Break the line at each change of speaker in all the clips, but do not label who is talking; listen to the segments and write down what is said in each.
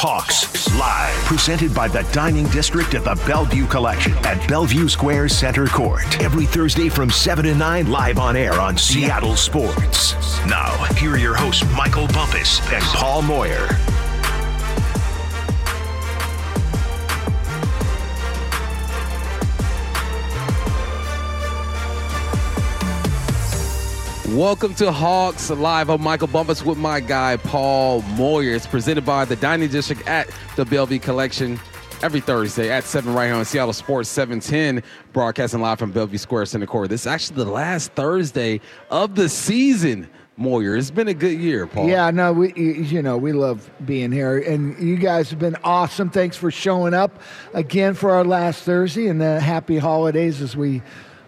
Hawks Live, presented by the Dining District at the Bellevue Collection at Bellevue Square Center Court. Every Thursday from 7 to 9, live on air on Seattle Sports. Now, here are your hosts, Michael Bumpus and Paul Moyer.
Welcome to Hawks Live. I'm Michael Bumpus with my guy Paul Moyer. It's presented by the Dining District at the Bellevue Collection every Thursday at 7 right here on Seattle Sports 710, broadcasting live from Bellevue Square Center Court. This is actually the last Thursday of the season. Moyer, it's been a good year, Paul.
Yeah, no, we you know we love being here, and you guys have been awesome. Thanks for showing up again for our last Thursday, and uh, happy holidays as we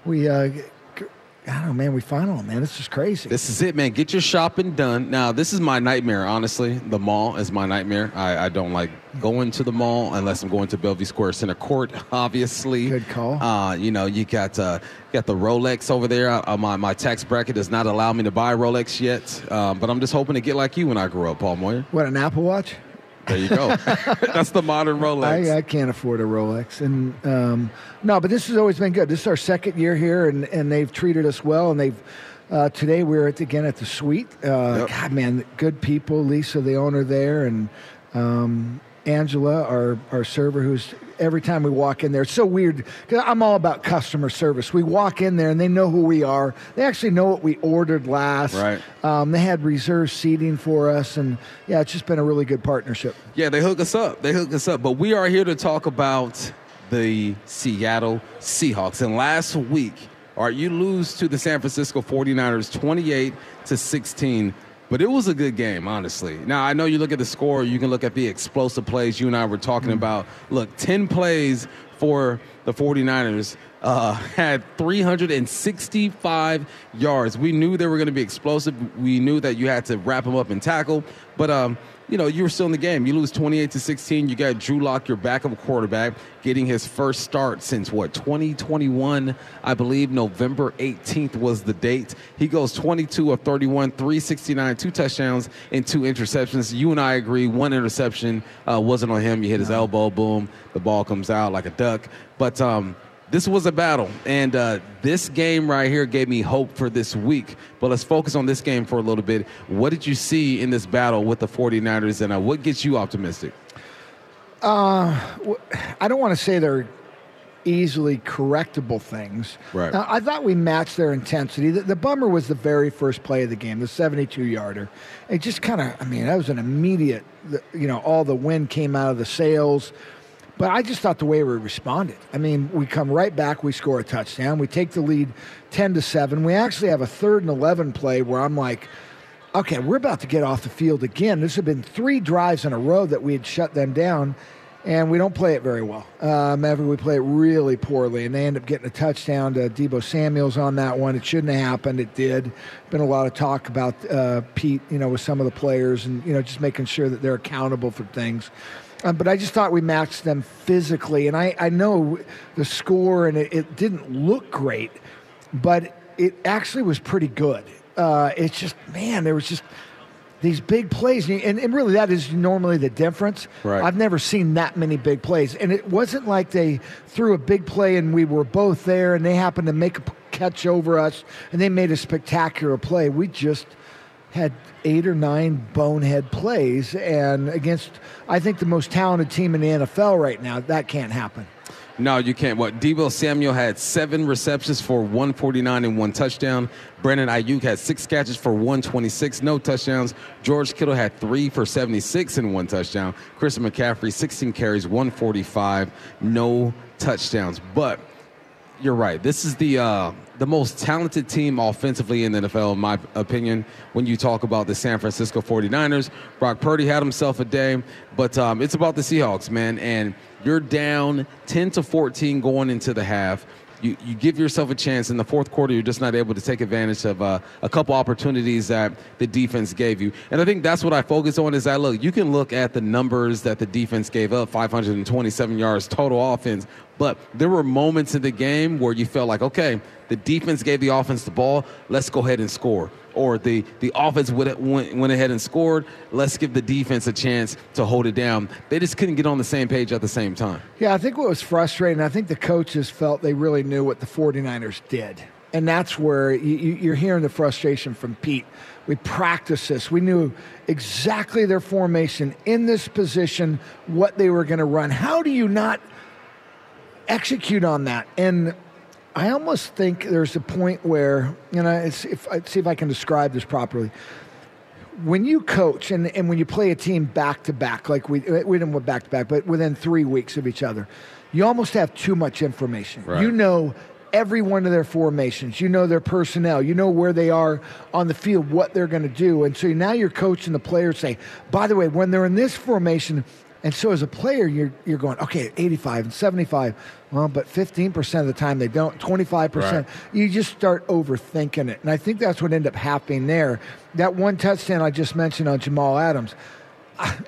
we uh, I don't know, man. We final, man. It's just crazy.
This is it, man. Get your shopping done. Now, this is my nightmare, honestly. The mall is my nightmare. I, I don't like going to the mall unless I'm going to Bellevue Square Center Court, obviously.
Good call.
Uh, you know, you got uh, got the Rolex over there. Uh, my, my tax bracket does not allow me to buy Rolex yet, um, but I'm just hoping to get like you when I grow up, Paul Moyer.
What, an Apple Watch?
There you go. That's the modern Rolex.
I, I, can't afford a Rolex, and um, no, but this has always been good. This is our second year here, and, and they've treated us well, and they've. Uh, today we're at, again at the suite. Uh, yep. God, man, good people. Lisa, the owner there, and um, Angela, our our server, who's every time we walk in there. It's so weird because I'm all about customer service. We walk in there and they know who we are. They actually know what we ordered last.
Right.
Um, they had reserved seating for us, and yeah, it's just been a really good partnership.
Yeah, they hook us up. They hook us up. But we are here to talk about the Seattle Seahawks. And last week, all right, you lose to the San Francisco 49ers 28 to 16 but it was a good game, honestly. Now, I know you look at the score, you can look at the explosive plays you and I were talking mm-hmm. about. Look, 10 plays for the 49ers uh, had 365 yards. We knew they were going to be explosive. We knew that you had to wrap them up and tackle. But um, you know, you were still in the game. You lose 28 to 16. You got Drew Lock, your backup quarterback, getting his first start since what, 2021? I believe November 18th was the date. He goes 22 of 31, 369, two touchdowns, and two interceptions. You and I agree, one interception uh, wasn't on him. You hit his elbow, boom, the ball comes out like a duck. But, um, this was a battle. And uh, this game right here gave me hope for this week. But let's focus on this game for a little bit. What did you see in this battle with the 49ers, and uh, what gets you optimistic?
Uh, I don't want to say they're easily correctable things.
Right.
Now, I thought we matched their intensity. The, the, bummer was the very first play of the game, the 72 yarder. It just kind of, I mean, that was an immediate, you know, all the wind came out of the sails. But I just thought the way we responded. I mean, we come right back, we score a touchdown, we take the lead 10 to 7. We actually have a third and 11 play where I'm like, okay, we're about to get off the field again. This had been three drives in a row that we had shut them down, and we don't play it very well. Um, we play it really poorly, and they end up getting a touchdown to Deebo Samuels on that one. It shouldn't have happened. It did. Been a lot of talk about uh, Pete, you know, with some of the players, and you know, just making sure that they're accountable for things. Um, but I just thought we matched them physically. And I, I know the score, and it, it didn't look great, but it actually was pretty good. Uh, it's just, man, there was just these big plays. And, and, really, that is normally the difference.
Right.
I've never seen that many big plays. And it wasn't like they threw a big play and we were both there and they happened to make a catch over us and they made a spectacular play. We just had eight or nine bonehead plays, and against I think the most talented team in the NFL right now, that can't happen.
No, you can't. What Deebo Samuel had seven receptions for 149 and one touchdown. Brandon Aiyuk had six catches for 126, no touchdowns. George Kittle had three for 76 and one touchdown. Chris McCaffrey 16 carries, 145, no touchdowns. But you're right. This is the uh, the most talented team offensively in the NFL, in my opinion, when you talk about the San Francisco 49ers. Brock Purdy had himself a day, but um, it's about the Seahawks, man. And you're down 10 to 14 going into the half you, you give yourself a chance in the fourth quarter. You're just not able to take advantage of uh, a couple opportunities that the defense gave you. And I think that's what I focus on is that look, you can look at the numbers that the defense gave up 527 yards total offense, but there were moments in the game where you felt like, okay, The defense gave the offense the ball. Let's go ahead and score. Or the, the offense went, went ahead and scored. Let's give the defense a chance to hold it down. They just couldn't get on the same page at the same time.
Yeah, I think what was frustrating, I think the coaches felt they really knew what the 49ers did. And that's where you, are hearing the frustration from Pete. We practiced this. We knew exactly their formation in this position, what they were going to run. How do you not execute on that? And I almost think there's a point where, you know, if, I see if I can describe this properly. When you coach and, and when you play a team back to back, like we, we didn't went back to back, but within three weeks of each other, you almost have too much information. Right. You know every one of their formations. You know their personnel. You know where they are on the field, what they're going to do. And so now you're coaching the players say, by the way, when they're in this formation, and so as a player, you're, you're going, okay, 85 and 75. Well, but 15% of the time they don't, 25%. Right. You just start overthinking it. And I think that's what ended up happening there. That one touchdown I just mentioned on Jamal Adams. I,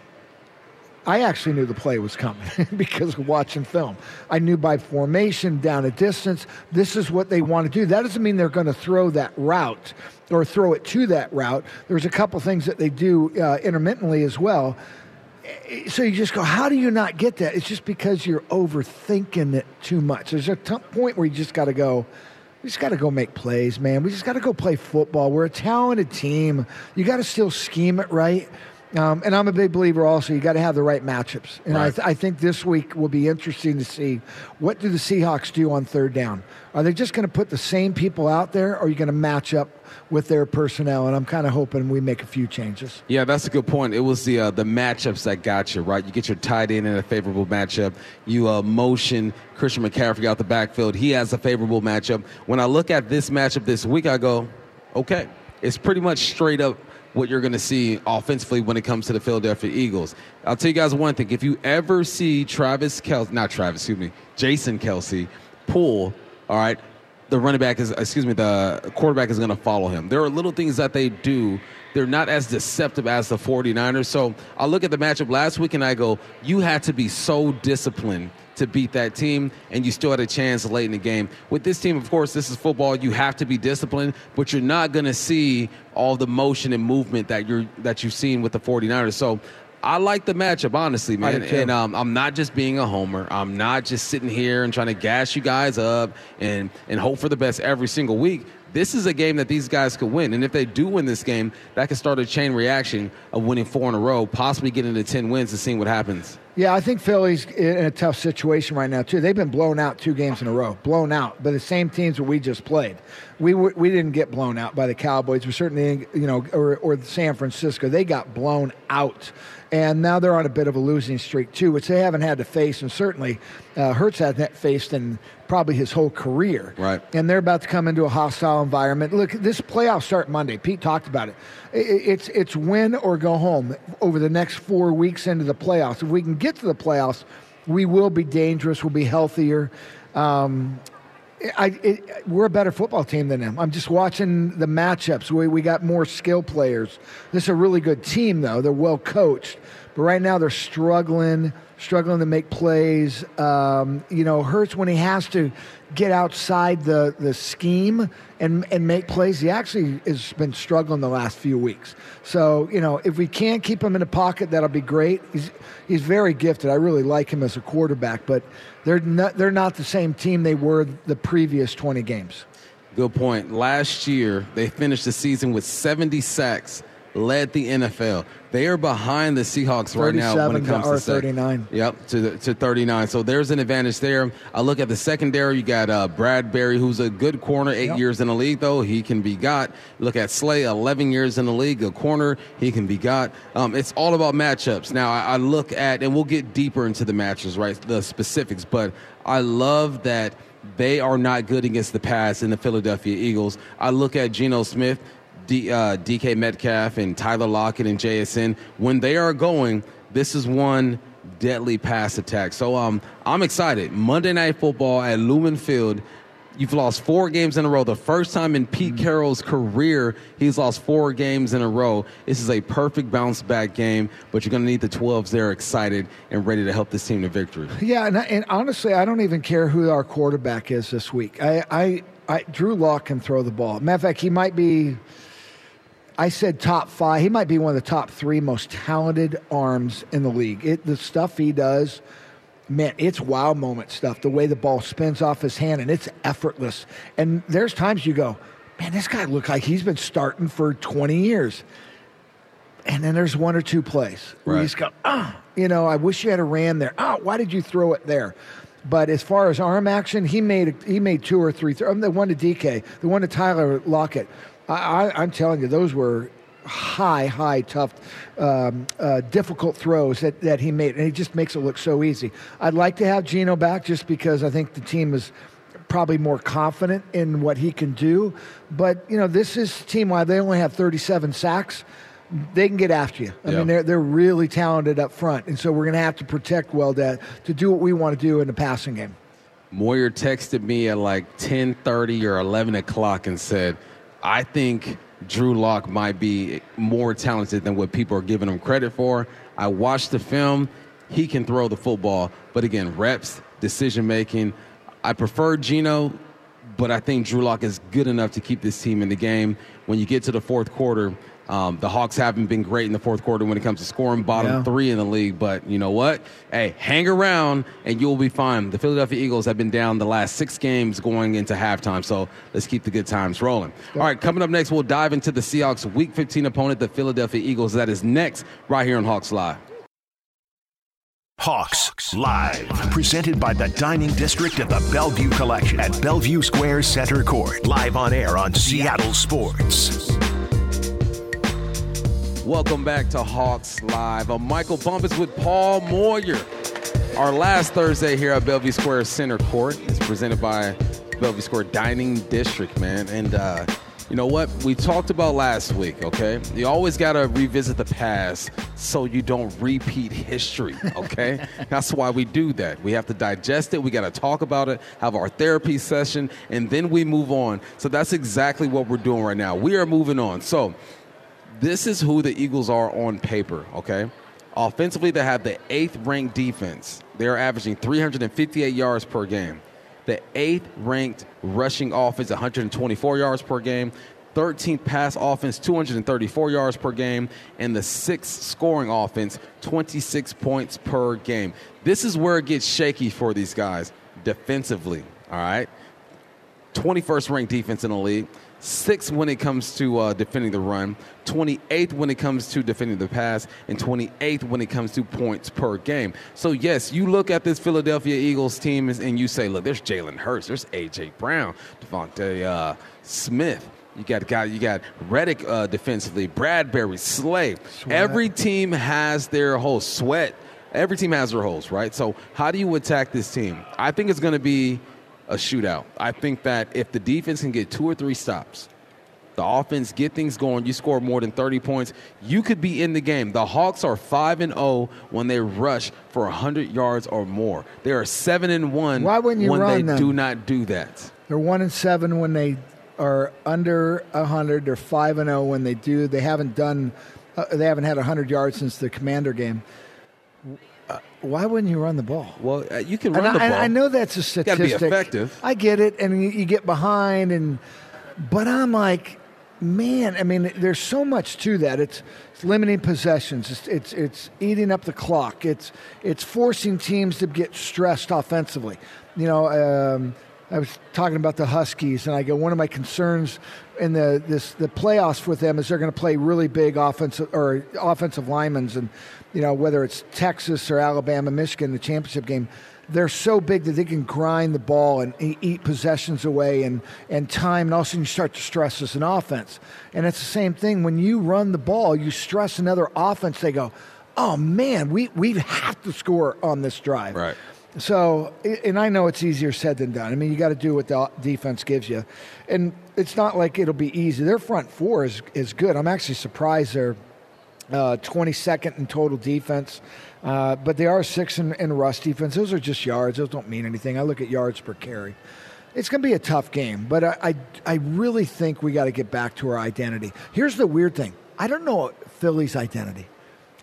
I actually knew the play was coming because of watching film. I knew by formation, down a distance, this is what they want to do. That doesn't mean they're going to throw that route or throw it to that route. There's a couple things that they do uh, intermittently as well. So you just go, how do you not get that? It's just because you're overthinking it too much. There's a t- point where you just got to go. We just got to go make plays, man. We just got to go play football. We're a talented team. You got to still scheme it right. Um, and I'm a big believer also, you got to have the right matchups. And right. I, th- I, think this week will be interesting to see what do the Seahawks do on third down? Are they just going to put the same people out there, or are you going to match up with their personnel? And I'm kind of hoping we make a few changes.
Yeah, that's a good point. It was the uh, the matchups that got you, right? You get your tight end in a favorable matchup. You uh, motion Christian McCaffrey out the backfield. He has a favorable matchup. When I look at this matchup this week, I go, okay, it's pretty much straight up – what you're going to see offensively when it comes to the Philadelphia Eagles. I'll tell you guys one thing. If you ever see Travis Kelce, not Travis, excuse me, Jason Kelce pull, all right, the running back is, excuse me, the quarterback is going to follow him. There are little things that they do. They're not as deceptive as the 49ers. So I look at the matchup last week and I go, you had to be so disciplined to beat that team, and you still had a chance late in the game. With this team, of course, this is football. You have to be disciplined, but you're not going to see all the motion and movement that you're that you've seen with the 49ers. So I like the matchup, honestly, man. And um, I'm not just being a homer. I'm not just sitting here and trying to gas you guys up and and hope for the best every single week this is a game that these guys could win. And if they do win this game, that could start a chain reaction of winning four in a row, possibly getting to 10 wins and seeing what happens.
Yeah, I think Philly's in a tough situation right now, too. They've been blown out two games in a row, blown out by the same teams that we just played. We, we didn't get blown out by the Cowboys. We certainly, you know, or, or San Francisco. They got blown out and now they're on a bit of a losing streak too, which they haven't had to face, and certainly uh, Hurts hasn't faced in probably his whole career.
Right.
And they're about to come into a hostile environment. Look, this playoff start Monday. Pete talked about it. It's it's win or go home over the next four weeks into the playoffs. If we can get to the playoffs, we will be dangerous. We'll be healthier. Um, I, it, we're a better football team than them. I'm just watching the matchups. We, we got more skill players. This is a really good team, though. They're well coached. But right now they're struggling, struggling to make plays. Um, you know, Hurts when he has to get outside the, the scheme and, and make plays, he actually has been struggling the last few weeks. So, you know, if we can't keep him in the pocket, that'll be great. He's, he's very gifted. I really like him as a quarterback, but they're not, they're not the same team they were the previous 20 games.
Good point. Last year, they finished the season with 70 sacks led the NFL. They are behind the Seahawks right now when it comes to,
to 39.
Yep, to to 39. So there's an advantage there. I look at the secondary. You got uh, Bradberry, who's a good corner, eight yep. years in the league though. He can be got. Look at Slay, 11 years in the league, a corner. He can be got. Um, it's all about matchups. Now I, I look at, and we'll get deeper into the matches, right? The specifics, but I love that they are not good against the pass in the Philadelphia Eagles. I look at Geno Smith. D, uh, DK Metcalf and Tyler Lockett and JSN, when they are going, this is one deadly pass attack. So um, I'm excited. Monday Night Football at Lumen Field. You've lost four games in a row. The first time in Pete mm-hmm. Carroll's career, he's lost four games in a row. This is a perfect bounce back game, but you're going to need the 12s there excited and ready to help this team to victory.
Yeah, and, and honestly, I don't even care who our quarterback is this week. I, I I, Drew Lock can throw the ball. Matter of fact, he might be. I said top five. He might be one of the top three most talented arms in the league. It, the stuff he does, man, it's wow moment stuff. The way the ball spins off his hand and it's effortless. And there's times you go, man, this guy looks like he's been starting for 20 years. And then there's one or two plays where
Right.
he's go, ah, you know, I wish you had a ran there. Oh, why did you throw it there? But as far as arm action, he made he made two or three. Th- um, the one to DK, the one to Tyler Lockett. I, I, I'm telling you, those were high, high, tough, um, uh, difficult throws that, that he made, and he just makes it look so easy. I'd like to have Geno back just because I think the team is probably more confident in what he can do. But you know, this is team wide. They only have 37 sacks. They can get after you. I
Yeah.
mean, they're they're really talented up front, and so we're going to have to protect Weldat to do what we want to do in the passing game.
Moyer texted me at like 10:30 or 11 o'clock and said, "I think Drew Lock might be more talented than what people are giving him credit for." I watched the film; he can throw the football, but again, reps, decision making. I prefer Geno, but I think Drew Lock is good enough to keep this team in the game. When you get to the fourth quarter, um, the Hawks haven't been great in the fourth quarter when it comes to scoring, bottom
Yeah.
three in the league. But you know what? Hey, hang around and you'll be fine. The Philadelphia Eagles have been down the last six games going into halftime, so let's keep the good times rolling. All right, coming up next, we'll dive into the Seahawks Week 15 opponent, the Philadelphia Eagles. That is next, right here on Hawks Live.
Hawks Live, presented by the Dining District of the Bellevue Collection at Bellevue Square Center Court. Live on air on Seattle Sports.
Welcome back to Hawks Live. I'm Michael Bumpus with Paul Moyer. Our last Thursday here at Bellevue Square Center Court is presented by Bellevue Square Dining District, man. And uh, you know what? We talked about last week, okay? You always got to revisit the past so you don't repeat history, okay? That's why we do that. We have to digest it, we got to talk about it, have our therapy session, and then we move on. So that's exactly what we're doing right now. We are moving on. So, this is who the Eagles are on paper, okay? Offensively, they have the eighth ranked defense. They're averaging 358 yards per game. The eighth ranked rushing offense, 124 yards per game. 13th pass offense, 234 yards per game. And the sixth scoring offense, 26 points per game. This is where it gets shaky for these guys defensively, all right? 21st ranked defense in the league, sixth when it comes to uh, defending the run, 28th when it comes to defending the pass, and 28th when it comes to points per game. So, yes, you look at this Philadelphia Eagles team and- and you say, look, there's Jalen Hurts, there's A.J. Brown, DeVonta uh, Smith. You got guy, you got Reddick uh, defensively, Bradberry, Slay. Every team has their whole sweat. Every team has their holes, right? So, how do you attack this team? I think it's going to be a shootout. I think that if the defense can get two or three stops, the offense get things going, you score more than 30 points, you could be in the game. The Hawks are 5 and 0 when they rush for 100 yards or more. They are 7 and 1
Why wouldn't you
when
run
they
them?
do not do that.
They're one and seven when they are under hundred. They're five and zero when they do. They haven't done. Uh, they haven't had hundred yards since the Commander game. Why wouldn't you run the ball?
Well, uh, you can run
I,
the
and
ball.
I know that's a statistic.
Gotta be effective.
I get it, and you, you get behind, and but I'm like, man. I mean, there's so much to that. It's, it's limiting possessions. It's, it's it's eating up the clock. It's it's forcing teams to get stressed offensively. You know. Um, I was talking about the Huskies, and I go. One of my concerns in the this the playoffs with them is they're going to play really big offensive or offensive linemen, and you know whether it's Texas or Alabama, Michigan, the championship game, they're so big that they can grind the ball and eat possessions away and and time, and all of a sudden you start to stress as an offense. And it's the same thing when you run the ball, you stress another offense. They go, oh man, we we have to score on this drive.
Right.
So, and I know it's easier said than done. I mean, you got to do what the defense gives you, and it's not like it'll be easy. Their front four is is good. I'm actually surprised they're uh, 22nd in total defense, uh, but they are six in, in rush defense. Those are just yards. Those don't mean anything. I look at yards per carry. It's going to be a tough game, but I, I, I really think we got to get back to our identity. Here's the weird thing I don't know Philly's identity.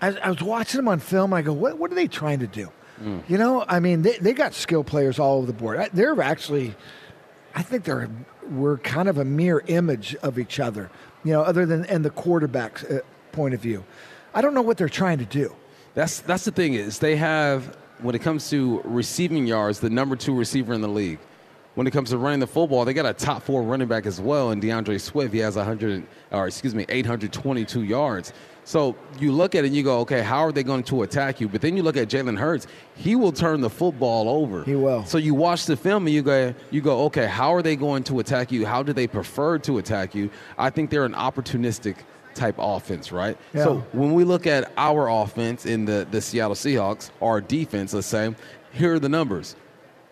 I, I was watching them on film, and I go, what, what are they trying to do? You know, I mean, they, they got skill players all over the board. They're actually, I think they're we're kind of a mirror image of each other. You know, other than and the quarterback's uh, point of view. I don't know what they're trying to do.
That's that's the thing is they have when it comes to receiving yards, the number two receiver in the league. When it comes to running the football, they got a top four running back as well, and D'Andre Swift. He has 100, or excuse me, 822 yards. So you look at it and you go, okay, how are they going to attack you? But then you look at Jalen Hurts, he will turn the football over.
He will.
So you watch the film and you go, you go, okay, how are they going to attack you? How do they prefer to attack you? I think they're an opportunistic type offense, right?
Yeah.
So when we look at our offense in the, the Seattle Seahawks, our defense, let's say, here are the numbers.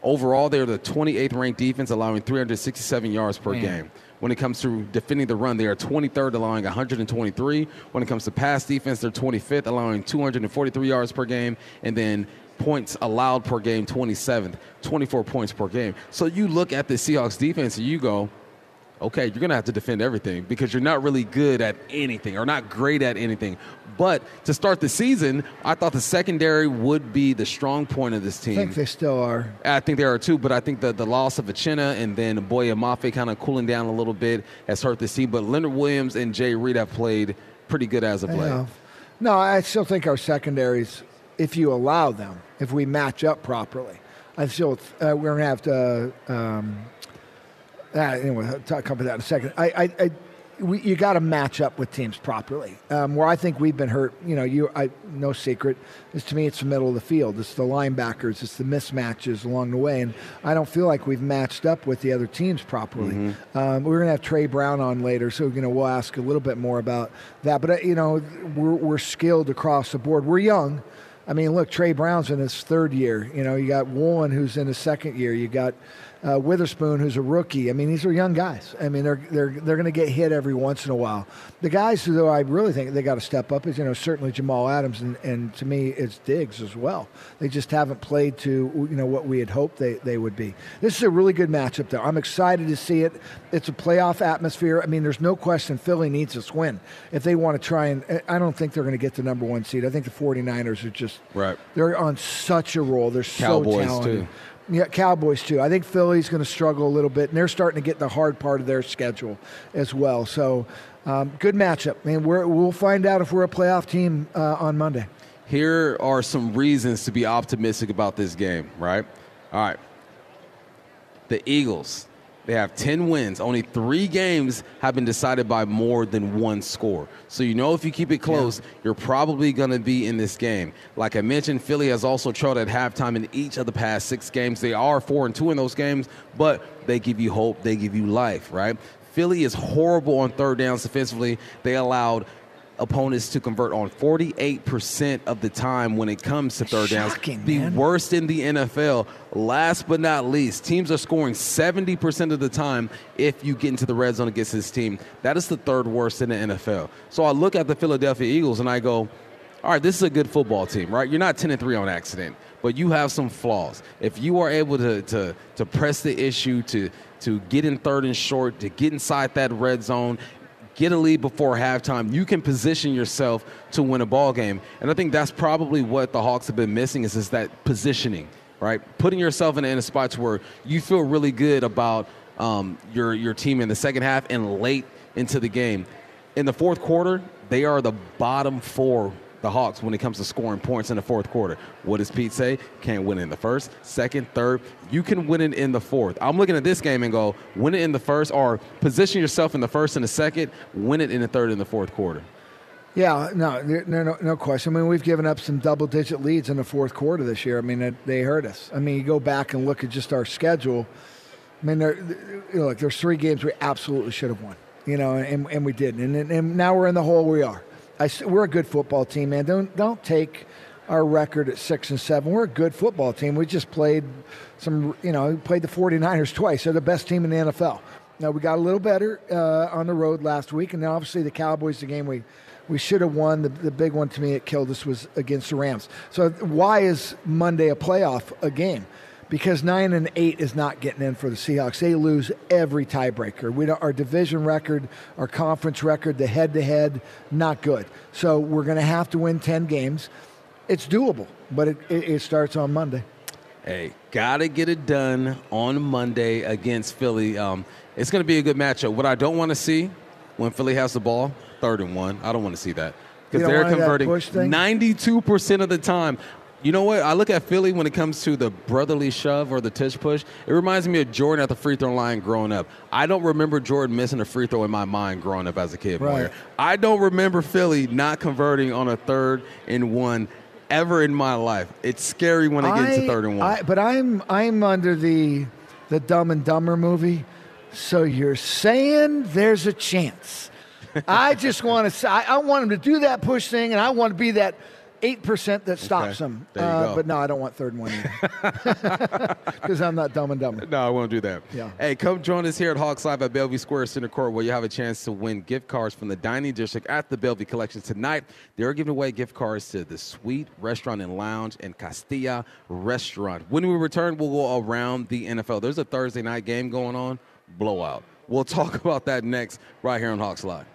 Overall, they're the 28th ranked defense, allowing 367 yards per
Man.
game. When it comes to defending the run, they are 23rd, allowing 123. When it comes to pass defense, they're 25th, allowing 243 yards per game. And then points allowed per game, 27th, 24 points per game. So you look at the Seahawks defense and you go, okay, you're going to have to defend everything because you're not really good at anything or not great at anything. But to start the season, I thought the secondary would be the strong point of this team.
I think they still are.
I think they are too, but I think the, the loss of Uchenna and then Boye Mafe kind of cooling down a little bit has hurt the team. But Leonard Williams and Jay Reed have played pretty good as of late.
No, I still think our secondaries, if you allow them, if we match up properly, I still uh, we're gonna have to. Um, uh, anyway, I'll talk about that in a second. I, I, I we, you got to match up with teams properly. Um, where I think we've been hurt, you know, you, I, no secret, is to me it's the middle of the field. It's the linebackers, it's the mismatches along the way, and I don't feel like we've matched up with the other teams properly. Um, we're going to have Tre Brown on later, so you know we'll ask a little bit more about that. But uh, you know, we're, we're skilled across the board. We're young. I mean, look, Tre Brown's in his third year. You know, you got Woolen who's in his second year. You got uh, Witherspoon who's a rookie. I mean, these are young guys. I mean, they're they're they're going to get hit every once in a while. The guys who though I really think they got to step up is you know certainly Jamal Adams and, and to me it's Diggs as well. They just haven't played to you know what we had hoped they, they would be. This is a really good matchup though. I'm excited to see it. It's a playoff atmosphere. I mean, there's no question Philly needs this win if they want to try and. I don't think they're going to get the number one seed. I think the 49ers are just
Right.
they're on such a roll. They're so
Cowboys,
talented.
too.
Yeah, Cowboys too. I think Philly's going to struggle a little bit, and they're starting to get the hard part of their schedule as well. So, um, good matchup. I mean, we're, we'll find out if we're a playoff team uh, on Monday.
Here are some reasons to be optimistic about this game, right? All right. The Eagles, they have 10 wins. Only three games have been decided by more than one score. So you know if you keep it close, you're probably going to be in this game. Like I mentioned, Philly has also trailed at halftime in each of the past six games. They are 4 and 2 in those games, but they give you hope, they give you life, right? Philly is horrible on third downs defensively. They allowed opponents to convert on 48% of the time when it comes to third
Shocking,
downs. The worst in the NFL. Last but not least, teams are scoring 70% of the time if you get into the red zone against this team. That is the third worst in the NFL. So I look at the Philadelphia Eagles and I go, all right, this is a good football team, right? You're not 10 and 3 on accident, but you have some flaws. If you are able to to to press the issue to to get in third and short, to get inside that red zone, get a lead before halftime, you can position yourself to win a ball game. And I think that's probably what the Hawks have been missing is, is that positioning, right? Putting yourself in, in a spot where you feel really good about um, your your team in the second half and late into the game. In the fourth quarter, they are the bottom four, the Hawks, when it comes to scoring points in the fourth quarter. What does Pete say? Can't win it in the first, second, third. You can win it in the fourth. I'm looking at this game and go, win it in the first, or position yourself in the first and the second, win it in the third and the fourth quarter.
Yeah, no, no, no, question. I mean, we've given up some double-digit leads in the fourth quarter this year. I mean, it, they hurt us. I mean, you go back and look at just our schedule. I mean, there, you know, like there's three games we absolutely should have won, you know, and, and we didn't. And, and now we're in the hole we are. I, we're a good football team, man. Don't don't take our record at six and seven. We're a good football team. We just played some, you know, we played the 49ers twice. They're the best team in the NFL. Now we got a little better uh, on the road last week, and then obviously the Cowboys, the game we we should have won. The, the big one to me that killed us was against the Rams. So why is Monday a playoff a game? Because nine and eight is not getting in for the Seahawks. They lose every tiebreaker. We don't, our division record, our conference record, the head-to-head, not good. So we're going to have to win ten games. It's doable, but it, it, it starts on Monday.
Hey, gotta get it done on Monday against Philly. Um, it's gonna be a good matchup. What I don't want to see when Philly has the ball, third and one. I don't want to see that because they're converting ninety-two percent of the time. You know what? I look at Philly when it comes to the brotherly shove or the tush push. It reminds me of Jordan at the free throw line growing up. I don't remember Jordan missing a free throw in my mind growing up as a kid.
Right.
I don't remember Philly not converting on a third and one ever in my life. It's scary when it gets to third and one.
I, but I'm I'm under the the Dumb and Dumber movie. So you're saying there's a chance? I just want to say I, I want him to do that push thing, and I want to be that eight percent that stops
Okay. you
Uh. But no, I don't want third and one because I'm not Dumb and dumb.
No, I won't do that.
Yeah.
Hey, come join us here at Hawks Live at Bellevue Square Center Court, where you have a chance to win gift cards from the dining district at the Bellevue Collection tonight. They're giving away gift cards to the Suite Restaurant and Lounge and Castilla Restaurant. When we return, we'll go around the NFL. There's a Thursday night game going on. Blowout. We'll talk about that next, right here on Hawks Live.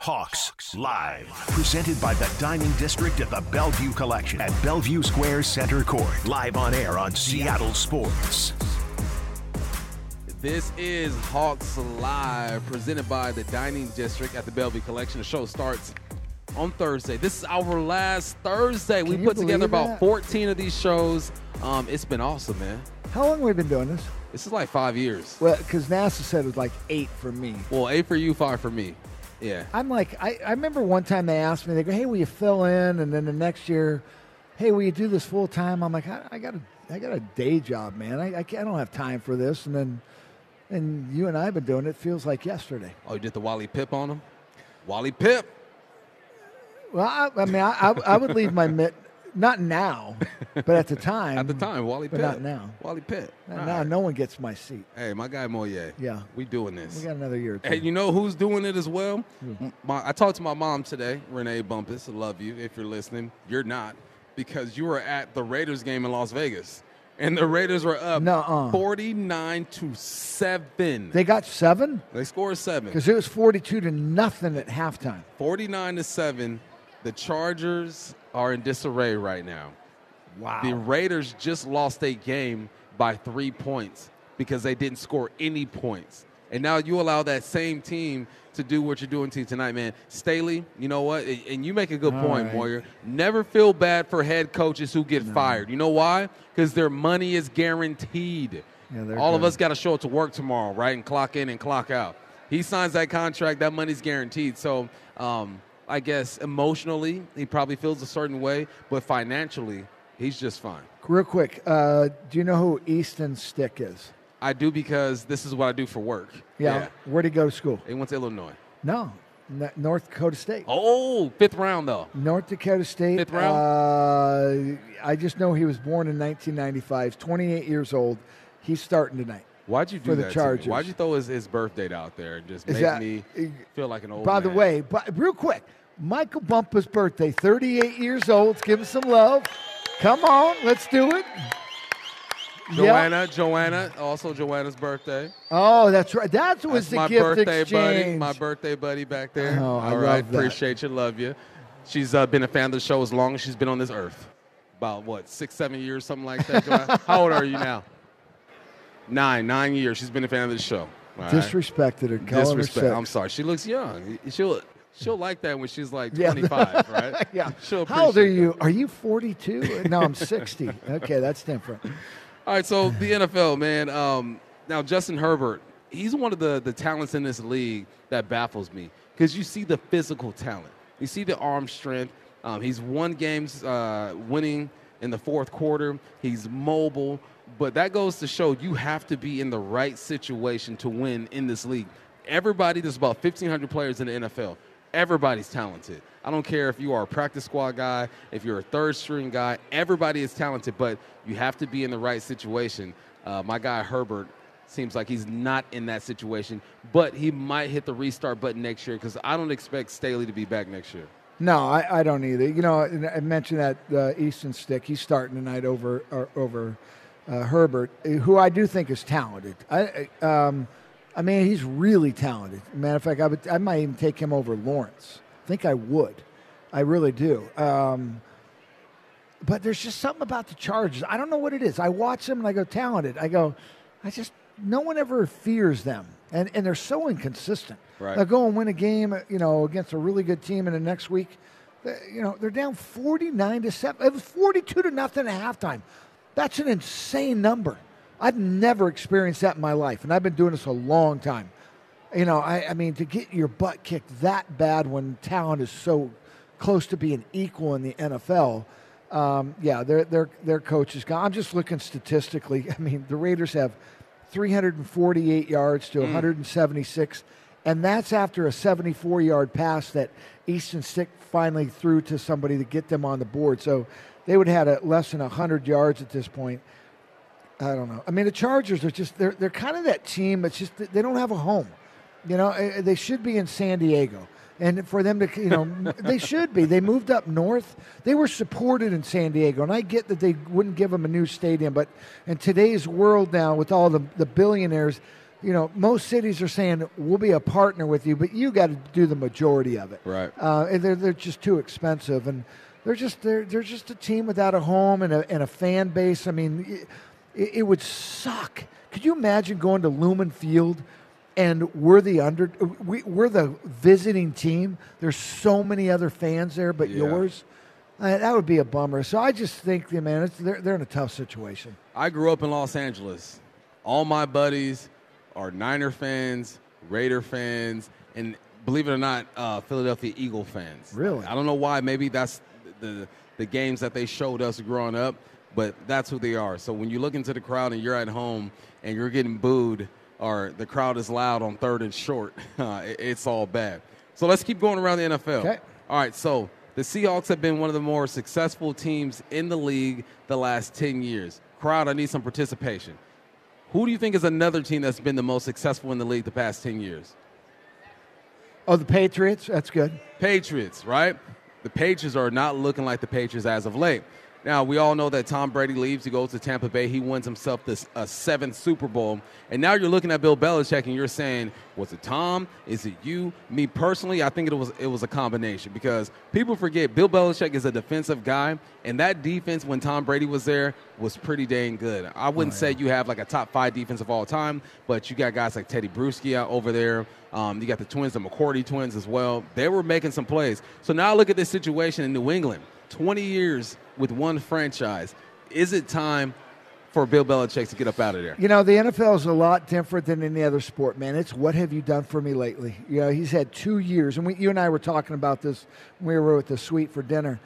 Hawks Live. Presented by the Dining District at the Bellevue Collection at Bellevue Square Center Court. Live on air on Seattle Sports.
This is Hawks Live, presented by the Dining District at the Bellevue Collection. The show starts on Thursday. This is our last Thursday. we
Can you
put together
believe
about 14 of these shows. Um, it's been awesome, man.
How long have we been doing this?
This is like five years.
Well, because NASA said it was like eight for me.
Well, eight for you, five for me. Yeah.
I'm like, I, I remember one time they asked me, they go, hey, will you fill in? And then the next year, hey, will you do this full time? I'm like, I, I got a, I got a day job, man. I, I, I don't have time for this. And then, and you and I have been doing it. Feels like yesterday.
Oh, you did the Wally Pipp on him? Wally Pipp.
Well, I, I mean, I, I, I would leave my mitt, not now, but at the time.
At the time, Wally
but
Pipp.
not now.
Wally Pipp.
Now,
All
now
right.
no one gets my seat.
Hey, my guy Moye.
Yeah.
We doing this.
We got another year or two.
Hey, you know who's doing it as well?
Hmm.
My, I talked to my mom today, Renee Bumpus. I love you. If you're listening, you're not, because you were at the Raiders game in Las Vegas, and the Raiders were up
Nuh-uh.
49 to seven.
they got seven
They scored seven.
because it was 42 to nothing at halftime.
49 to seven. The Chargers are in disarray right now.
Wow.
The Raiders just lost a game by three points because they didn't score any points. And now you allow that same team to do what you're doing to tonight, man. Staley, you know what? And you make a good
All
point,
right.
Moyer. Never feel bad for head coaches who get fired. You know why? Because their money is guaranteed.
Yeah,
All of us got to show up to work tomorrow, right? And clock in and clock out. He signs that contract, that money's guaranteed. So um, I guess emotionally, he probably feels a certain way, but financially, he's just fine.
Real quick, uh, do you know who Easton Stick is?
I do because this is what I do for work.
Yeah. Where'd he go to school?
He went to Illinois.
No, North Dakota State.
Oh, fifth round though.
North Dakota State.
Fifth round?
Uh, I just know he was born in 1995. 28 years old. He's starting tonight.
Why'd you do
For the
that? to me?
Chargers.
Why'd you throw his, his birth date out there and just
Is
make
that-
me feel like an old man?
By the way, but real quick, Michael Bumpa's birthday, 38 years old. Let's give him some love. Come on, let's do it.
Joanna, Joanna, also Joanna's birthday.
Oh, that's right. That was
That's
the
my
gift
birthday
exchange.
buddy. My birthday buddy back there.
Oh, I
All
that.
appreciate you, love you. She's uh, been a fan of the show as long as she's been on this earth. About what, six, seven years, something like that. How old are you now? Nine, nine years. She's been a fan of the show. All right?
Disrespected her. Her
Disrespect. I'm sorry. She looks young. She'll she'll like that when she's like
Yeah.
25, right?
yeah.
She'll
How old are you? Are you 42? no, I'm 60. Okay, that's different.
All right, so the NFL, man. Um, now Justin Herbert, he's one of the the talents in this league that baffles me because you see the physical talent, you see the arm strength. Um, he's won games, uh, winning in the fourth quarter. He's mobile, but that goes to show you have to be in the right situation to win in this league. Everybody, there's about 1,500 players in the NFL. Everybody's talented. I don't care if you are a practice squad guy, if you're a third string guy, everybody is talented, but you have to be in the right situation. Uh, my guy Herbert seems like he's not in that situation, but he might hit the restart button next year because I don't expect Staley to be back next year.
No, I, I don't either. You know, I mentioned that uh, Easton Stick. He's starting tonight over or, over uh, Herbert, who I do think is talented. I- um, I mean, he's really talented. Matter of fact, I would, I might even take him over Lawrence. I think I would. I really do. Um, but there's just something about the Chargers. I don't know what it is. I watch them and I go talented. I go, I just no one ever fears them, and and they're so inconsistent.
Right.
They'll go and win a game, you know, against a really good team, and the next week, you know, they're down 49 to seven. It was 42 to nothing at halftime. That's an insane number. I've never experienced that in my life, and I've been doing this a long time. You know, I, I mean, to get your butt kicked that bad when talent is so close to being equal in the NFL, um, yeah, their their their coach is gone. I'm just looking statistically. I mean, the Raiders have 348 yards to 176, and that's after a 74 yard pass that Easton Stick finally threw to somebody to get them on the board. So they would have had a, less than 100 yards at this point. I don't know. I mean, the Chargers are just they're they're kind of that team. It's just they don't have a home. You know, Eh, they should be in San Diego, and for them to you know they should be. They moved up north. They were supported in San Diego, and I get that they wouldn't give them a new stadium, but in today's world now, with all the the billionaires. You know, most cities are saying we'll be a partner with you, but you got to do the majority of it.
Right.
Uh, and they're they're just too expensive, and they're just they're they're just a team without a home and a and a fan base. I mean, it, it would suck. Could you imagine going to Lumen Field and we're the under we, we're the visiting team? There's so many other fans there, but
Yeah.
yours. Uh, that would be a bummer. So I just think, yeah, man, it's, they're they're in a tough situation.
I grew up in Los Angeles. All my buddies are Niner fans, Raider fans, and believe it or not, uh, Philadelphia Eagle fans.
Really?
I don't know why. Maybe that's the the games that they showed us growing up, but that's who they are. So when you look into the crowd and you're at home and you're getting booed, or the crowd is loud on third and short, uh, it- it's all bad. So let's keep going around the NFL.
Okay.
All right, so the Seahawks have been one of the more successful teams in the league the last 10 years. Crowd, I need some participation. Who do you think is another team that's been the most successful in the league the past 10 years?
Oh, the Patriots. That's good.
Patriots, right? The Patriots are not looking like the Patriots as of late. Now, we all know that Tom Brady leaves. He goes to Tampa Bay. He wins himself this a seventh Super Bowl. And now you're looking at Bill Belichick and you're saying, was it Tom? Is it you? Me personally, I think it was it was a combination because people forget Bill Belichick is a defensive guy, and that defense when Tom Brady was there was pretty dang good. I wouldn't say you have like a top five defense of all time, but you got guys like Tedy Bruschi out over there. Um, you got the twins, the McCourty twins as well. They were making some plays. So now look at this situation in New England. 20 years with one franchise. Is it time for Bill Belichick to get up out of there?
You know, the NFL is a lot different than any other sport, man. It's what have you done for me lately? You know, he's had two years, and we, you and I were talking about this when we were at the suite for dinner.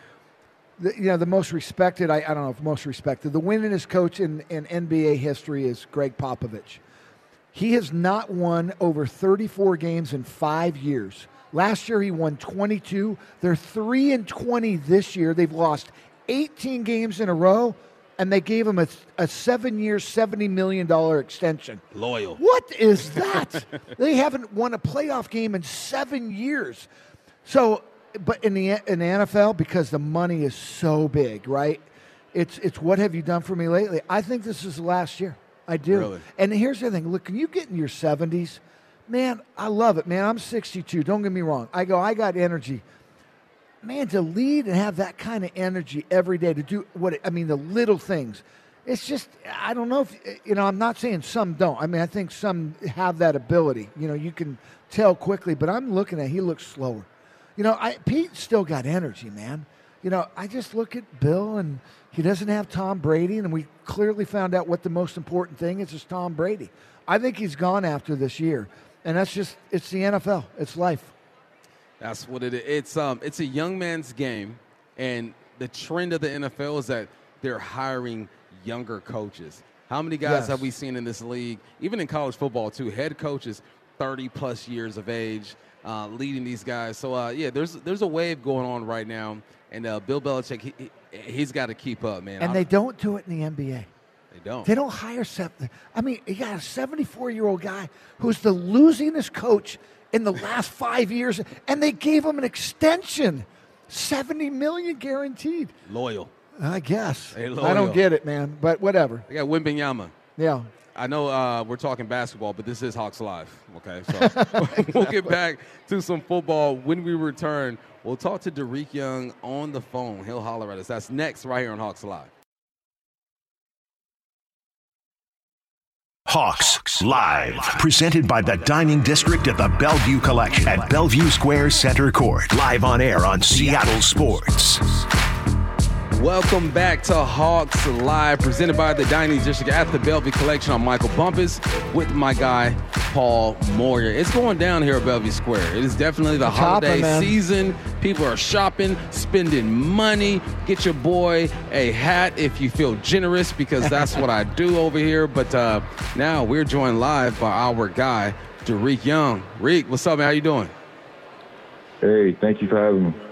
The, you know, the most respected, I, I don't know if most respected, the winningest coach in, in NBA history is Gregg Popovich. He has not won over 34 games in five years. Last year he won 22. They're 3 and 20 this year. They've lost 18 games in a row, and they gave him a, a seven year, $70 million extension.
Loyal.
What is that? they haven't won a playoff game in seven years. So, but in the in the NFL, because the money is so big, right? It's it's what have you done for me lately? I think this is the last year. I do.
Really?
And here's the thing: look, can you get in your seventies, man, I love it, man. I'm 62. Don't get me wrong. I go, I got energy. Man, to lead and have that kind of energy every day to do what I mean, the little things. It's just I don't know if you know. I'm not saying some don't. I mean, I think some have that ability. You know, you can tell quickly. But I'm looking at he looks slower. You know, I, Pete still got energy, man. You know, I just look at Bill and he doesn't have Tom Brady, and we clearly found out what the most important thing is is Tom Brady. I think he's gone after this year, and that's just it's the NFL. It's life.
That's what it is. It's um, it's a young man's game, and the trend of the NFL is that they're hiring younger coaches. How many guys
Yes.
have we seen in this league, even in college football too? Head coaches, thirty plus years of age, uh, leading these guys. So uh, yeah, there's there's a wave going on right now, and uh, Bill Belichick, he, he, he's got to keep up, man.
And
I-
they don't do it in the NBA.
They don't.
They don't hire seven. I mean, you got a 74 year old guy who's the losingest coach in the last five years, and they gave him an extension, 70 million guaranteed.
Loyal.
I guess.
Hey,
I don't get it, man, but whatever.
They got Wembanyama.
Yeah.
I know uh, we're talking basketball, but this is Hawks Live. Okay, so we'll get back to some football when we return. We'll talk to Dareke Young on the phone. He'll holler at us. That's next, right here on Hawks Live.
Hawks Live, presented by the Dining District at the Bellevue Collection at Bellevue Square Center Court. Live on air on Seattle Sports.
Welcome back to Hawks Live, presented by the Dining District at the Bellevue Collection. I'm Michael Bumpus with my guy, Paul Moyer. It's going down here at Bellevue Square. It is definitely the holiday
Chopping,
season. People are shopping, spending money. Get your boy a hat if you feel generous, because that's what I do over here. But uh, now we're joined live by our guy, Dareke Young. Reek, what's up, man? How you doing?
Hey, thank you for having me.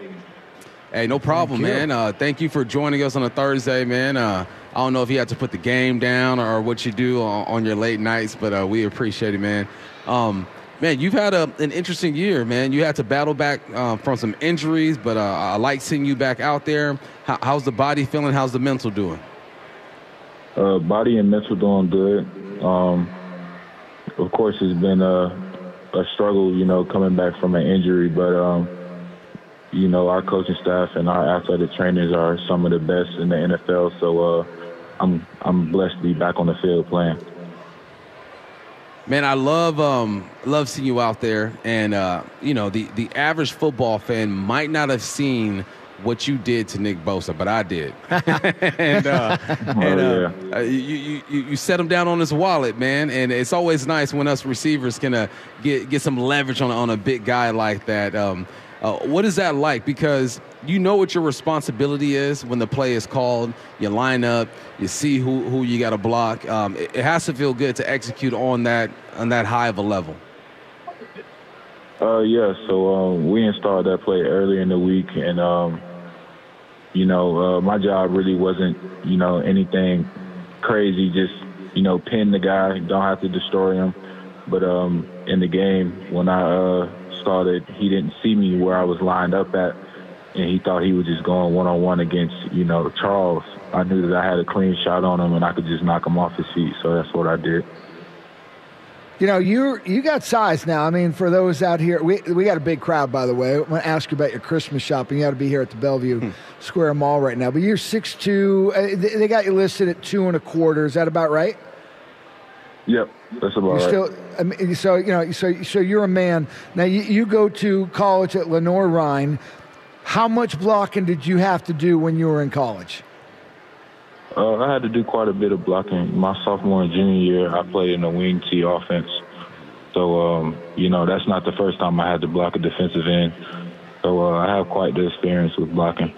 Hey, no problem,
Thank
man. Uh, thank you for joining us on a Thursday, man. Uh, I don't know if you had to put the game down or what you do on, on your late nights, but uh, we appreciate it, man. Um, man, you've had a, an interesting year, man. You had to battle back uh, from some injuries, but uh, I like seeing you back out there. How, how's the body feeling? How's the mental doing?
Uh, body and mental doing good. Um, of course, it's been a, a struggle, you know, coming back from an injury, but um, you know, our coaching staff and our athletic trainers are some of the best in the NFL. So uh, I'm I'm blessed to be back on the field playing.
Man, I love um, love seeing you out there, and uh, you know the the average football fan might not have seen what you did to Nick Bosa, but I did. and uh, and uh,
yeah.
uh, you, you you you set him down on his wallet, man. And it's always nice when us receivers can uh, get get some leverage on on a big guy like that. Um, uh, what is that like? Because you know what your responsibility is when the play is called. You line up, you see who who you got to block. Um, it, it has to feel good to execute on that on that high of a level.
Uh, yeah, so um, we installed that play earlier in the week, and um, you know, uh, my job really wasn't, you know, anything crazy. Just, you know, pin the guy, don't have to destroy him. But um, in the game, when I uh, started, he didn't see me where I was lined up at, and he thought he was just going one on one against, you know, Charles. I knew that I had a clean shot on him, and I could just knock him off his feet. So that's what I did.
You know, you you got size now. I mean, for those out here, we we got a big crowd, by the way. I want to ask you about your Christmas shopping. You got to be here at the Bellevue Square Mall right now. But you're six two. Uh, they they got you listed at two and a quarter. Is that about right?
Yep, that's about right.
still, I mean, so you know, so so you're a man. Now you, you go to college at Lenoir-Rhyne. How much blocking did you have to do when you were in college?
Uh, I had to do quite a bit of blocking. My sophomore and junior year, I played in a wing T offense. So, um, you know, that's not the first time I had to block a defensive end. So uh, I have quite the experience with blocking.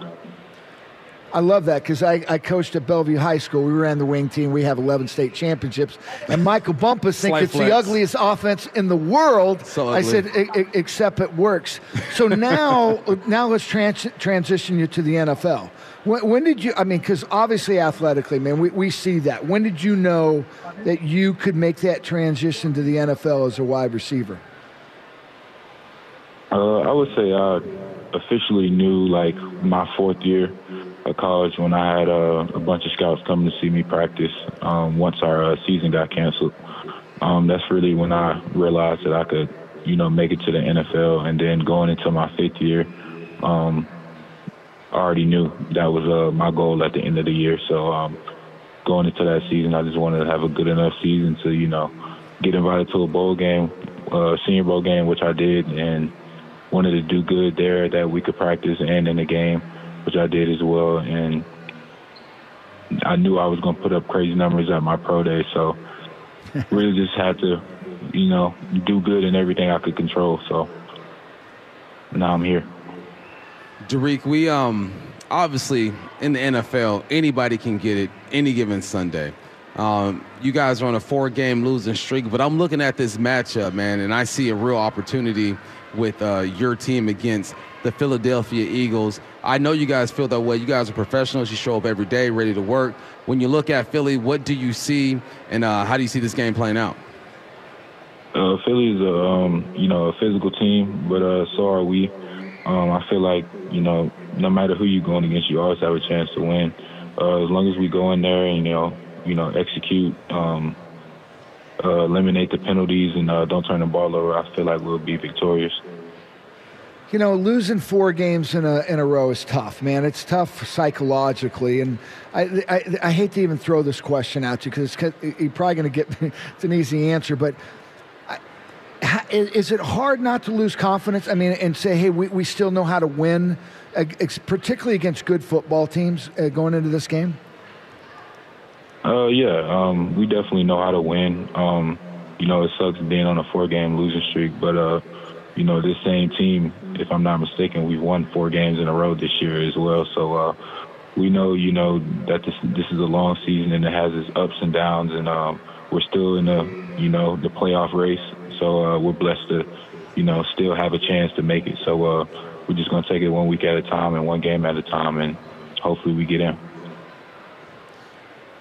I love that because I, I coached at Bellevue High School. We ran the wing team. We have 11 state championships. And Michael Bumpus thinks it's
flex.
the ugliest offense in the world.
So
I said, "E- e- except it works. So now, now let's trans- transition you to the NFL. When, when did you, I mean, because obviously athletically, man, we, we see that. When did you know that you could make that transition to the NFL as a wide receiver?
Uh, I would say I officially knew like my fourth year of college when I had uh, a bunch of scouts coming to see me practice um, once our uh, season got canceled. Um, that's really when I realized that I could, you know, make it to the NFL. And then going into my fifth year, um, I already knew that was uh, my goal at the end of the year. So um, going into that season, I just wanted to have a good enough season to, you know, get invited to a bowl game, uh, senior bowl game, which I did, and wanted to do good there that we could practice and in the game, which I did as well. And I knew I was going to put up crazy numbers at my pro day, so really just had to, you know, do good in everything I could control. So now I'm here.
Dareke, we um obviously in the NFL, anybody can get it any given Sunday. Um, you guys are on a four-game losing streak, but I'm looking at this matchup, man, and I see a real opportunity with uh, your team against the Philadelphia Eagles. I know you guys feel that way. You guys are professionals. You show up every day, ready to work. When you look at Philly, what do you see, and uh, how do you see this game playing out?
Uh, Philly is a um, you know a physical team, but uh, so are we. Um, I feel like you know no matter who you're going against, you always have a chance to win. Uh, as long as we go in there and you know you know, execute, um, uh, eliminate the penalties, and uh, don't turn the ball over, I feel like we'll be victorious.
You know, losing four games in a in a row is tough, man. It's tough psychologically, and I I, I hate to even throw this question at you because you're probably going to get it's an easy answer, but. Is it hard not to lose confidence? I mean, and say, hey, we, we still know how to win, particularly against good football teams uh, going into this game?
Uh, yeah, um, we definitely know how to win. Um, you know, it sucks being on a four-game losing streak, but uh, you know, this same team, if I'm not mistaken, we've won four games in a row this year as well. So uh, we know, you know, that this this is a long season and it has its ups and downs, and um, we're still in the, you know, the playoff race. So uh, we're blessed to, you know, still have a chance to make it. So uh, we're just gonna take it one week at a time and one game at a time, and hopefully we get in.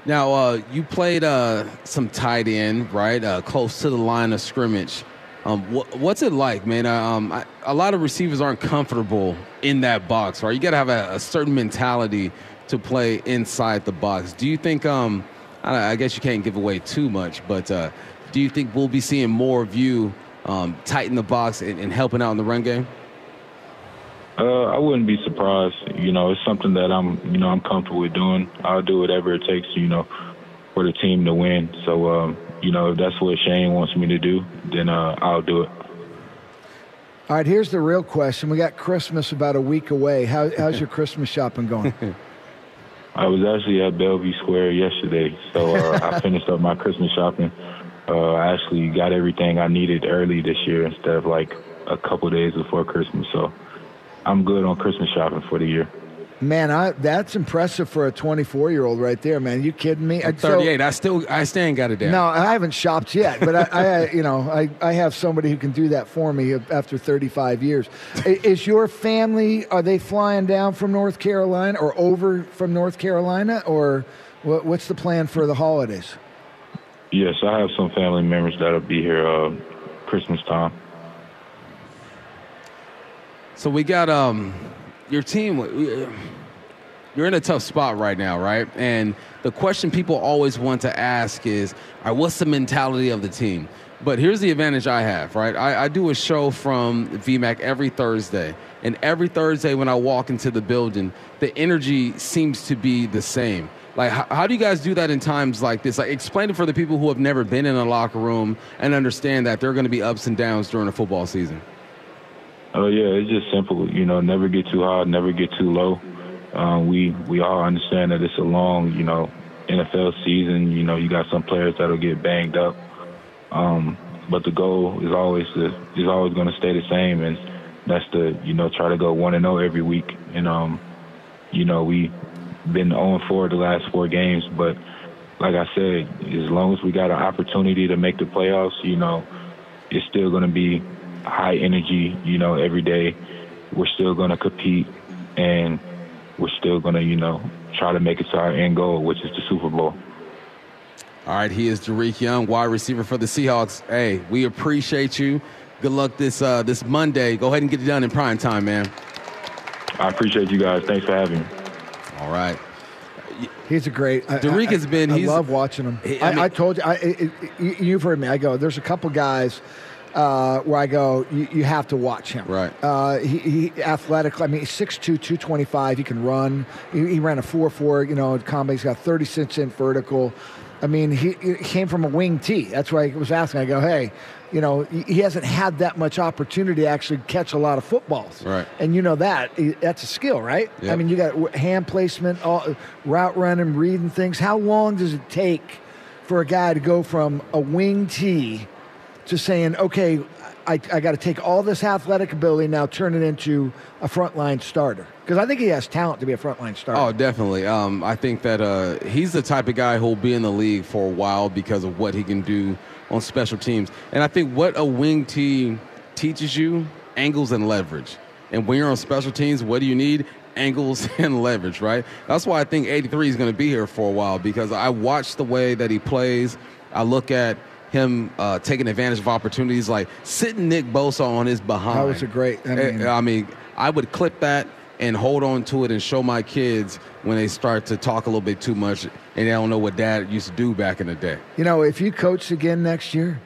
Now, uh, you played uh, some tight end, right, uh, close to the line of scrimmage. Um, wh- what's it like, man? Uh, um, I, a lot of receivers aren't comfortable in that box, right? You got to have a, a, certain mentality to play inside the box. Do you think? Um, I, I, guess you can't give away too much, but uh, do you think we'll be seeing more of you um, tighten the box and, and helping out in the run game?
Uh, I wouldn't be surprised. You know, it's something that I'm, you know, I'm comfortable with doing. I'll do whatever it takes, you know, for the team to win. So, um, you know, if that's what Shane wants me to do, then uh, I'll do it.
All right, here's the real question. We got Christmas about a week away. How, how's your Christmas shopping going?
I was actually at Bellevue Square yesterday, so uh, I finished up my Christmas shopping. Uh, I actually got everything I needed early this year instead of like a couple days before Christmas. So I'm good on Christmas shopping for the year.
Man, I, that's impressive for a 24 year old right there, man. You kidding me?
I'm 38. So, I still, I still ain't got it down.
No, I haven't shopped yet, but I, I, you know, I, I have somebody who can do that for me after 35 years. Is your family? Are they flying down from North Carolina or over from North Carolina, or what, what's the plan for the holidays?
Yes, I have some family members that'll be here uh, Christmas time.
So we got um your team. Uh, you're in a tough spot right now, right? And the question people always want to ask is, right, what's the mentality of the team? But here's the advantage I have, right? I, I do a show from VMAC every Thursday. And every Thursday when I walk into the building, the energy seems to be the same. Like, how, how, do you guys do that in times like this? Like, explain it for the people who have never been in a locker room and understand that there are going to be ups and downs during a football season.
Oh yeah, it's just simple. You know, never get too high, never get too low. Um, we we all understand that it's a long, you know, NFL season. You know, you got some players that'll get banged up, um, but the goal is always to, is always going to stay the same, and that's to you know try to go one and zero oh every week. And um, you know, we been 0 4 the last four games, but like I said, as long as we got an opportunity to make the playoffs, you know, it's still going to be high energy, you know, every day. We're still going to compete and we're still going to, you know, try to make it to our end goal, which is the Super Bowl.
All right, he is Dareke Young, wide receiver for the Seahawks. Hey, we appreciate you. Good luck this uh, this Monday. Go ahead and get it done in prime time, man.
I appreciate you guys. Thanks for having me.
All right.
He's a great.
Dareke has been.
I, I love watching him. He, I, mean, I, told you. I, you've heard me. I go. There's a couple guys uh, where I go, you, you, have to watch him.
Right.
Uh, he, he athletic. I mean, 6'2", 225. He can run. He, he ran a 4-4, you know, combat. He's got 36 inch vertical. I mean, he, he, came from a wing T. That's why I was asking. I go, hey, you know, he hasn't had that much opportunity to actually catch a lot of footballs.
Right.
And you know that that's a skill, right?
Yep.
I mean, you got hand placement, all, route running, reading things. How long does it take for a guy to go from a wing T to saying, okay, I, I got to take all this athletic ability now, turn it into a frontline starter? Because I think he has talent to be a frontline starter.
Oh, definitely. Um, I think that uh, he's the type of guy who'll be in the league for a while because of what he can do on special teams. And I think what a wing team teaches you angles and leverage. And when you're on special teams, what do you need? Angles and leverage, right? That's why I think 83 is going to be here for a while because I watch the way that he plays. I look at him uh, taking advantage of opportunities like sitting Nick Bosa on his behind.
That was a great. I
mean, I, mean, I would clip that and hold on to it and show my kids when they start to talk a little bit too much and they don't know what dad used to do back in the day.
You know, if you coach again next year,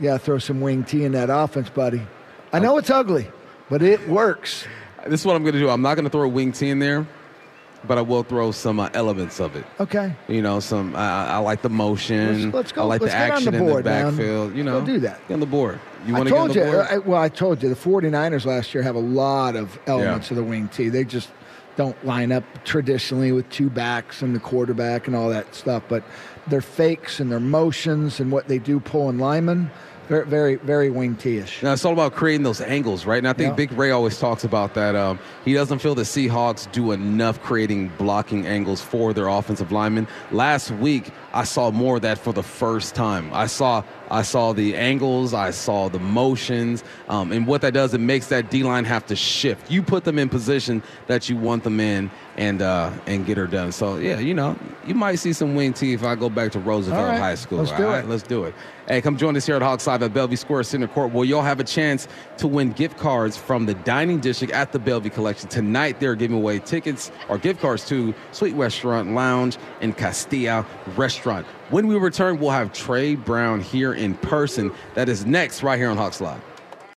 yeah, throw some wing T in that offense, buddy. I know it's ugly, but it works.
This is what I'm going to do. I'm not going to throw a wing T in there, but I will throw some uh, elements of it.
Okay.
You know, some I, I like the motion.
Let's, let's go.
I like
let's
the action
the board,
in the
man.
backfield. You
Let's
know,
do that.
Get on the board. You want to get on
told
the
you.
board?
I, well, I told you the 49ers last year have a lot of elements
Yeah.
of the wing T. They just don't line up traditionally with two backs and the quarterback and all that stuff. But their fakes and their motions and what they do pulling linemen, very, very, very wing T-ish.
Now it's all about creating those angles, right? And I think
Yeah.
Big Ray always talks about that. Um, he doesn't feel the Seahawks do enough creating blocking angles for their offensive linemen. Last week, I saw more of that for the first time. I saw I saw the angles, I saw the motions, um, and what that does, it makes that D line have to shift. You put them in position that you want them in, and uh, and get her done. So yeah, you know, you might see some wing T if I go back to Roosevelt
right,
High School.
let's do
All
it.
let's do it. Hey, come join us here at Hawks Live at Bellevue Square Center Court, where you'll have a chance to win gift cards from the dining district at the Bellevue Collection. Tonight, they're giving away tickets or gift cards to Sweet Restaurant Lounge and Castilla Restaurant. When we return, we'll have Tre Brown here in person. That is next, right here on Hawks Live.